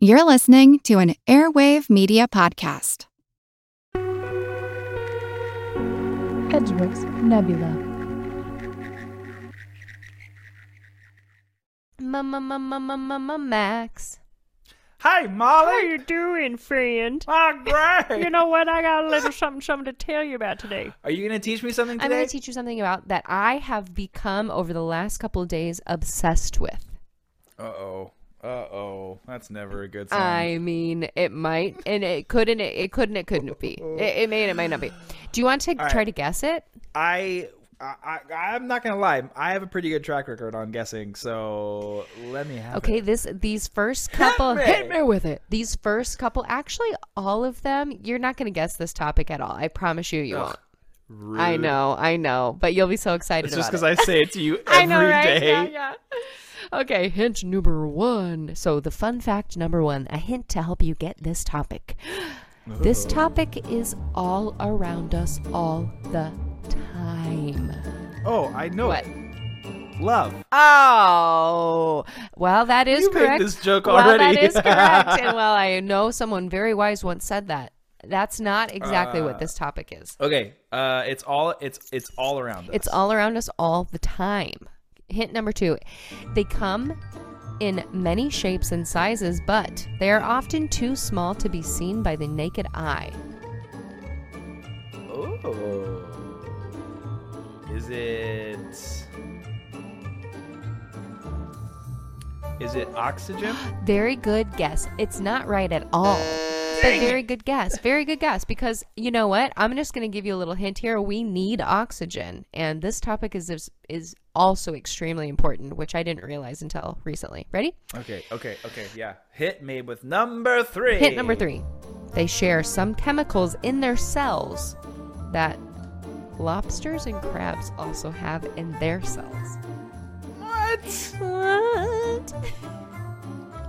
You're listening to an Airwave Media Podcast. Edgeworks Nebula. Max. Hi, Molly. How you doing, friend? Oh, great. You know what? I got a little something, something to tell you about today. Are you going to teach me something today? I'm going to teach you something about that I have become over the last couple of days obsessed with. Uh-oh. Uh-oh. That's never a good sign. I mean, it might, and it couldn't. It, it couldn't. It couldn't be. Oh. It, it may. and It might not be. Do you want to All try to guess it? I, I, I, I'm not going to lie. I have a pretty good track record on guessing, so let me have Okay. it. This these first couple. me. Hit me with it. These first couple. Actually, all of them. You're not going to guess this topic at all. I promise you. You Ugh, won't. I know. I know. But you'll be so excited It's just because it. I say it to you every know, right? day. Yeah, yeah. Okay, hint number one. So, the fun fact number one a hint to help you get this topic. This topic is all around us all the time. Oh, I know What? it. Love. Oh, well, that is correct. You made this joke well, that already. is correct. and well, I know someone very wise once said that. That's not exactly what Uh, this topic is. Okay. Uh, it's all it's it's all around us. It's all around us all the time. Hint number two they come in many shapes and sizes, but they are often too small to be seen by the naked eye. Oh. Is it? Is it oxygen? Very good guess. It's not right at all. But very good guess. Very good guess. Because you know what? I'm just going to give you a little hint here. We need oxygen, and this topic is is, is also extremely important, which I didn't realize until recently. Ready? Okay, okay, okay, yeah. Hit me with number three. Hit number three. They share some chemicals in their cells that lobsters and crabs also have in their cells. What? What?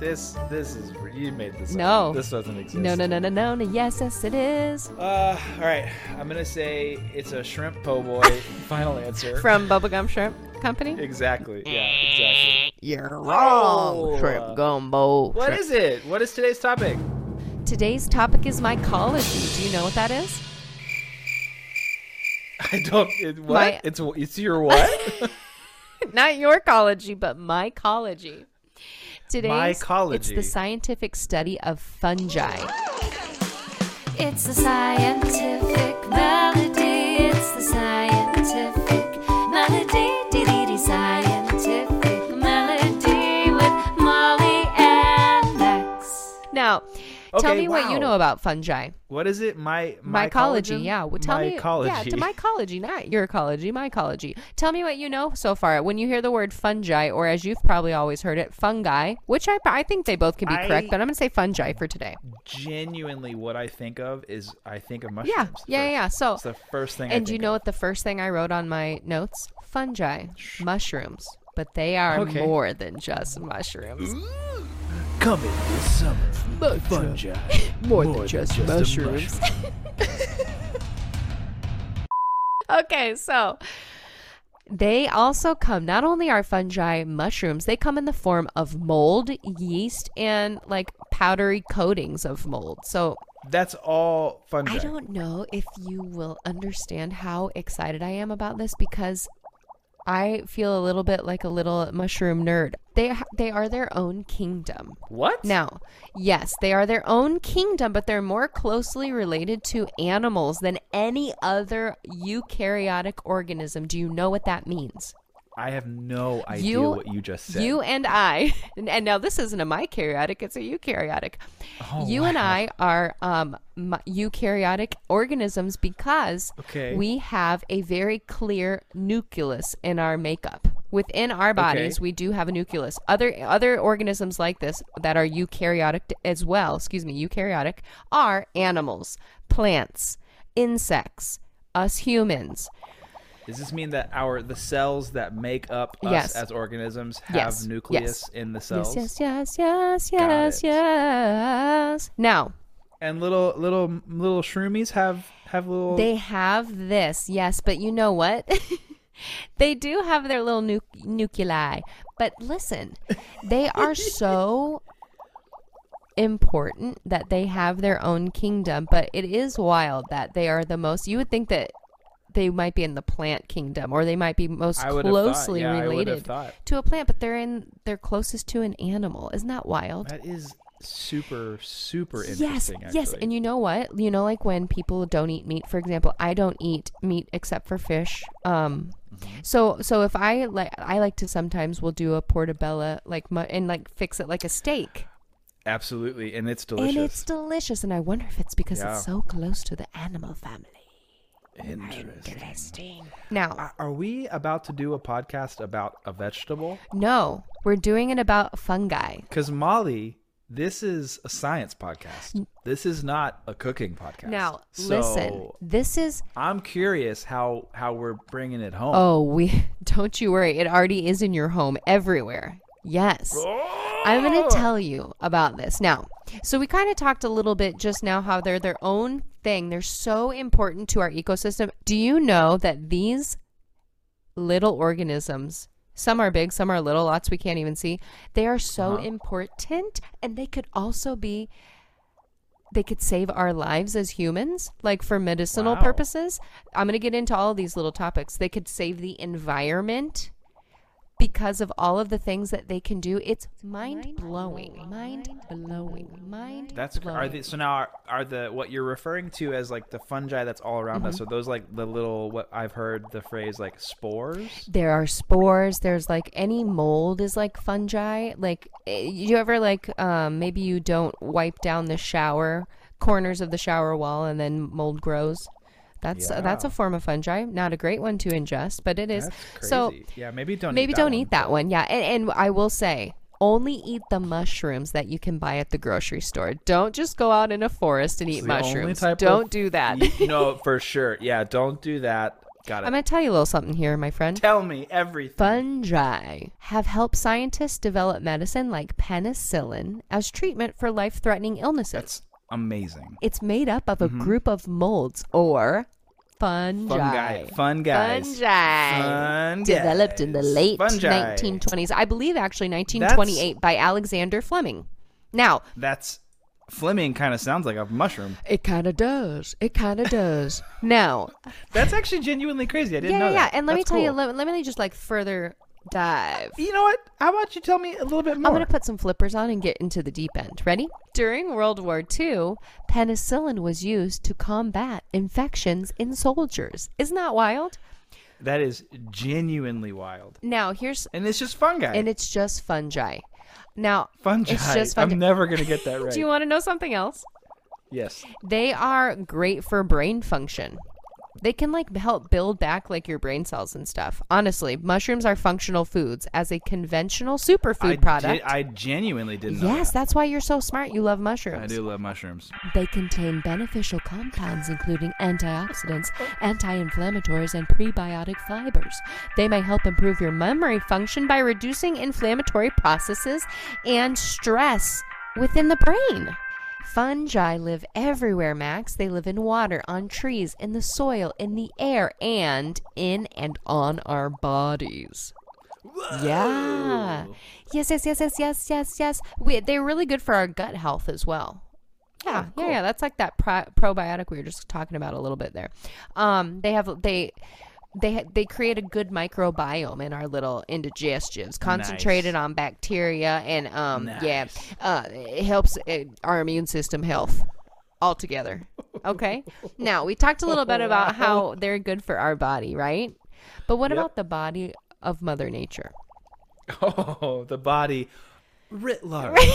This this is you made this. up. No. this doesn't exist. No, no, no, no, no, no. Yes, yes, it is. Uh, all right. I'm gonna say it's a shrimp po' boy. Final answer. From Bubba Gump Shrimp Company? exactly. Yeah, exactly. You're wrong, Shrimp Gumbo. What is it? What is today's topic? Today's topic is mycology. Do you know what that is? I don't. It, what? My- It's it's your what? Not your ecology, but mycology. Today's it's the scientific study of fungi. It's the scientific melody. Now, tell Okay, me what you know about fungi. what is it? My Mycology, mycology? yeah. Well, tell me, yeah, to mycology, not your ecology, mycology. Tell me what you know so far. When you hear the word fungi, or as you've probably always heard it, fungi, which I, I think they both can be correct, but I'm going to say fungi for today. Genuinely, what I think of is I think of mushrooms. yeah, yeah, yeah. So, It's the first thing. I and you know of. what the first thing I wrote on my notes? Fungi, mushrooms. But they are Okay. more than just mushrooms. Coming this summer, fungi. More, than just, a mushrooms. okay, so they also come, not only are fungi mushrooms, they come in the form of mold, yeast, and like powdery coatings of mold. So That's all fungi. I don't know if you will understand how excited I am about this because I feel a little bit like a little mushroom nerd. They ha- they are their own kingdom. What? Now, yes, they are their own kingdom, but they're more closely related to animals than any other eukaryotic organism. Do you know what that means? I have no idea You- what you just said. You and I, and, and now this isn't a mykaryotic, it's a eukaryotic. Oh, you and. I are um, my, eukaryotic organisms because Okay. we have a very clear nucleus in our makeup. Within our bodies, Okay. we do have a nucleus. Other other organisms like this that are eukaryotic as well, excuse me, eukaryotic, are animals, plants, insects, us humans. Does this mean that our the cells that make up us Yes. as organisms have Yes. nucleus Yes. in the cells? Yes, yes, yes, yes, yes, yes. Now, And little little little shroomies have have little. They have this, yes, but you know what? they do have their little nu- nuclei. But listen, they are so important that they have their own kingdom, but it is wild that they are the most. You would think that they might be in the plant kingdom or they might be most I would have thought- closely yeah, I would have related to a plant, but they're in they're closest to an animal. Isn't that wild? That is super super interesting. yes, actually. and you know what? You know, like when people don't eat meat, for example, I don't eat meat except for fish. Um, Mm-hmm. so so if I like, I like to sometimes we'll do a portobello like and like fix it like a steak, absolutely, and it's delicious. and it's delicious. And I wonder if it's because Yeah. it's so close to the animal family. Interesting. Now, Are- Are we about to do a podcast about a vegetable? no, we're doing it about fungi. Because Molly, this is a science podcast. This is not a cooking podcast. Now, So, listen, this is I'm curious how how we're bringing it home. Oh, we don't you worry. It already is in your home everywhere. Yes. Oh! I'm going to tell you about this. Now, so we kind of talked a little bit just now how they're their own thing. They're so important to our ecosystem. Do you know that these little organisms, some are big, some are little, lots we can't even see, they are so uh-huh. important and they could also be they could save our lives as humans, like for medicinal Wow. purposes. I'm going to get into all of these little topics. They could save the environment because of all of the things that they can do. It's mind blowing, mind blowing, mind. That's cr- are they, so now are, are the what you're referring to as like the fungi that's all around Mm-hmm. us? Are those like the little what I've heard the phrase like spores? There are spores. There's like any mold is like fungi. Like eh, you ever like um, maybe you don't wipe down the shower corners of the shower wall and then mold grows. That's uh, that's a form of fungi. Not a great one to ingest, but it is. So yeah, maybe don't maybe eat that don't one. eat that one. Yeah, and, and I will say only eat the mushrooms that you can buy at the grocery store. Don't just go out in a forest and eat It's mushrooms. Don't of- do that. No, for sure. Yeah, don't do that. Got it. I'm gonna tell you a little something here, my friend. Tell me everything. Fungi have helped scientists develop medicine like penicillin as treatment for life threatening illnesses. That's amazing. it's made up of a mm-hmm. group of molds or fungi. Fungi. Fun guys. Fungi. Fun Developed in the late Fungi. 1920s. I believe actually 1928 by Alexander Fleming. Now, That's Fleming kind of sounds like a mushroom. it kind of does. It kind of does. Now, That's actually genuinely crazy. I didn't yeah, know yeah, yeah. that. And let me That's tell you, let, let me just like further dive. You know what? How about you tell me a little bit more? I'm going to put some flippers on and get into the deep end. Ready? During World War II, penicillin was used to combat infections in soldiers. Isn't that wild? that is genuinely wild. Now, here's And it's just fungi. and it's just fungi. Now, fungi. it's just fungi. I'm never going to get that right. Do you want to know something else? yes. They are great for brain function. They can like help build back like your brain cells and stuff. Honestly, mushrooms are functional foods as a conventional superfood I product. I genuinely didn't know yes, that. that's why you're so smart. You love mushrooms. I do love mushrooms. They contain beneficial compounds including antioxidants, anti inflammatories, and prebiotic fibers. They may help improve your memory function by reducing inflammatory processes and stress within the brain. Fungi live everywhere, Max. They live in water, on trees, in the soil, in the air, and in and on our bodies. Yeah. Yes, yes, yes, yes, yes, yes, yes. We, they're really good for our gut health as well. Yeah, yeah, yeah. That's like that pro- probiotic we were just talking about a little bit there. Um, they have they they ha- they create a good microbiome in our little indigestives, concentrated on bacteria and um yeah, uh, it helps uh, our immune system health altogether. Okay. now we talked a little bit about how they're good for our body, right? But what Yep. about the body of Mother Nature? Oh, the body writ large.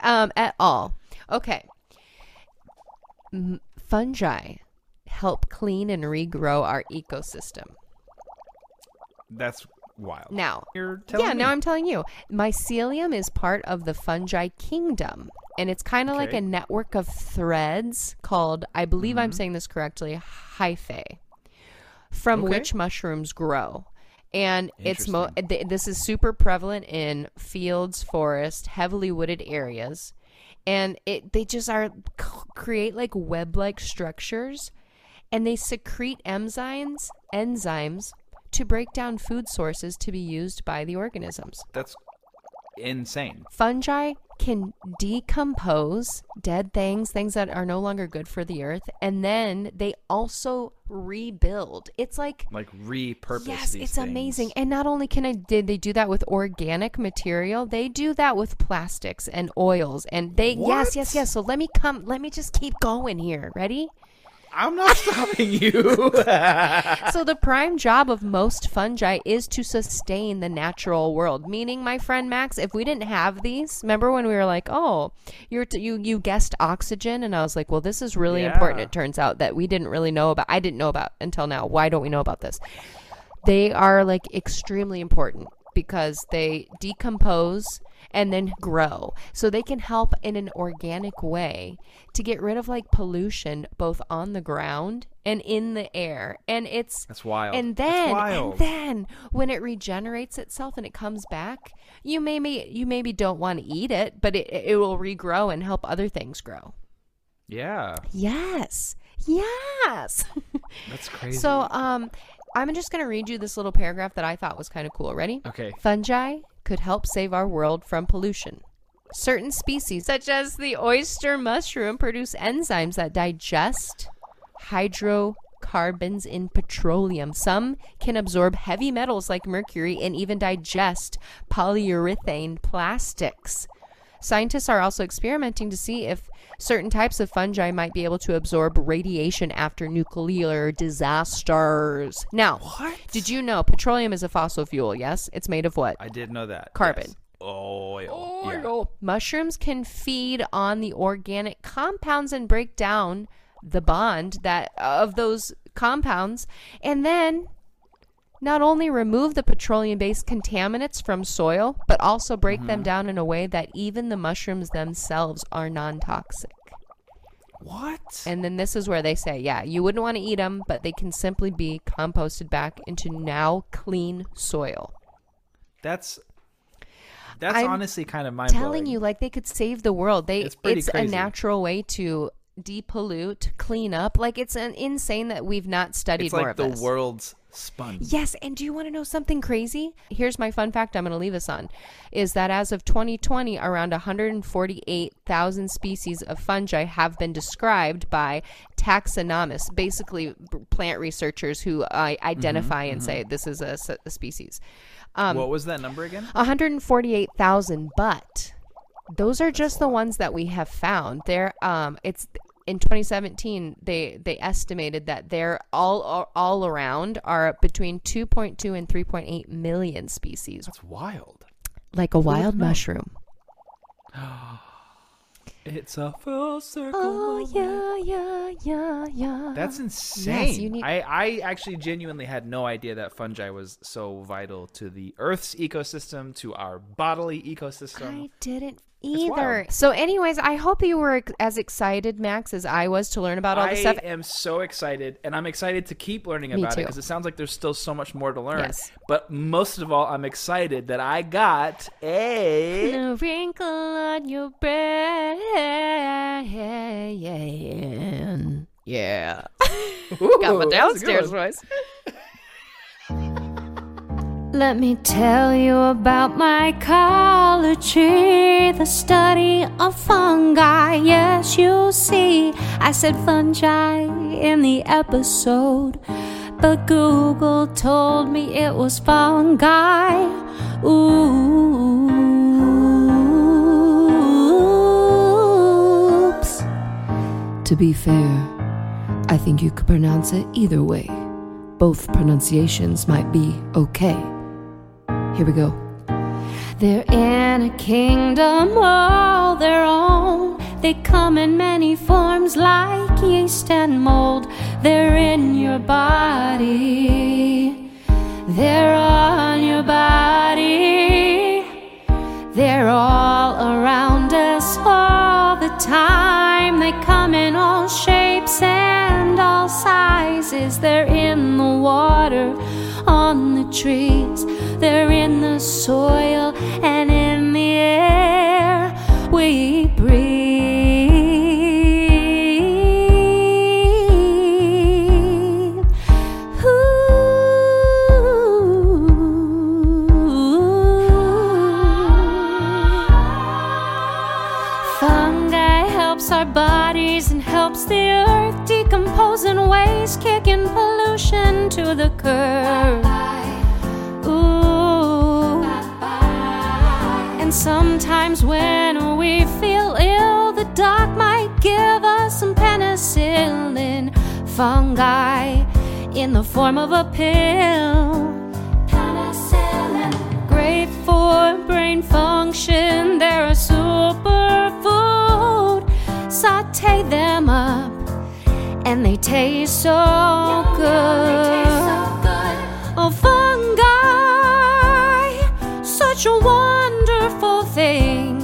um, at all. Okay. M- fungi help clean and regrow our ecosystem. That's wild. Now, You're telling yeah, me. now I'm telling you. Mycelium is part of the fungi kingdom. And it's kind of like a network of threads called, I believe Mm-hmm. I'm saying this correctly, hyphae, from Okay. which mushrooms grow. And it's mo- th- this is super prevalent in fields, forests, heavily wooded areas. And it they just are c- create like web-like structures and they secrete enzymes enzymes to break down food sources to be used by the organisms. That's insane. fungi can decompose dead things, things that are no longer good for the earth, and then they also rebuild. It's like Like repurpose. yes, it's things. amazing. And not only can I did they do that with organic material, they do that with plastics and oils, and they yes, yes, yes. So let me come. Let me just keep going here. Ready? I'm not stopping you. so the prime job of most fungi is to sustain the natural world. Meaning, my friend Max, if we didn't have these, remember when we were like, "Oh, you're t- you you guessed oxygen," and I was like, "Well, this is really important." It turns out that we didn't really know about. I didn't know about until now. Why don't we know about this? They are like extremely important because they decompose and then grow. So they can help in an organic way to get rid of like pollution both on the ground and in the air. And it's That's wild. and then wild. and then when it regenerates itself and it comes back, you maybe you maybe don't want to eat it, but it it will regrow and help other things grow. yeah, Yes. Yes. that's crazy. So, um, I'm just going to read you this little paragraph that I thought was kind of cool. Ready? okay, Fungi could help save our world from pollution. Certain species, such as the oyster mushroom, produce enzymes that digest hydrocarbons in petroleum. Some can absorb heavy metals like mercury and even digest polyurethane plastics. Scientists are also experimenting to see if certain types of fungi might be able to absorb radiation after nuclear disasters. Now, What? did you know petroleum is a fossil fuel? Yes, it's made of what? I did know that. Carbon. Yes. Oil. Oh, Yeah. Mushrooms can feed on the organic compounds and break down the bond that of those compounds and then not only remove the petroleum based contaminants from soil but also break them mm-hmm. down in a way that even the mushrooms themselves are non-toxic. What? And then this is where they say, yeah, you wouldn't want to eat them, but they can simply be composted back into now clean soil. That's that's I'm honestly kind of mind telling you like they could save the world they It's it's, a natural way to depollute clean up like it's an insane that we've not studied It's more like of the this world's sponge. yes and do you want to know something crazy here's my fun fact i'm going to leave us on is that as of 2020 around 148000 species of fungi have been described by taxonomists basically plant researchers who uh, identify and say this is a species um, what was that number again? 148,000, but those are just the ones that we have found. They're um it's in 2017 they they estimated that they're all all, around are between 2.2 and 3.8 million species, That's wild. like a wild mushroom. It's a full circle. Oh moment. yeah, yeah, yeah, yeah. That's insane. you need- I, I actually genuinely had no idea that fungi was so vital to the Earth's ecosystem, to our bodily ecosystem. I didn't either. So anyways, I hope you were as excited Max as I was to learn about all I this stuff. I am so excited, and I'm excited to keep learning Me about it too. because it sounds like there's still so much more to learn. Yes. But most of all, I'm excited that I got a. A wrinkle on your brow. Yeah. Got my Ooh, that was a good downstairs voice. Let me tell you about my mycology, the study of fungi. Yes, you see, I said fungi in the episode, but Google told me it was fungi. Oops. To be fair, I think you could pronounce it either way. Both pronunciations might be okay. Here we go. They're in a kingdom all their own. They come in many forms like yeast and mold. They're in your body. They're on your body. They're all around us all the time. They come in all shapes and all sizes. They're in the water, on the trees. The soil and in the air we breathe. Ooh. Fungi helps our bodies and helps the earth decompose in ways, kicking pollution to the curb. Sometimes when we feel ill, the doc might give us some penicillin. Fungi in the form of a pill. Penicillin. Great for brain function, they're a superfood. Saute them up, and they taste so good. Oh, fungi, such a wonderful thing.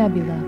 Edgeworks Nebula.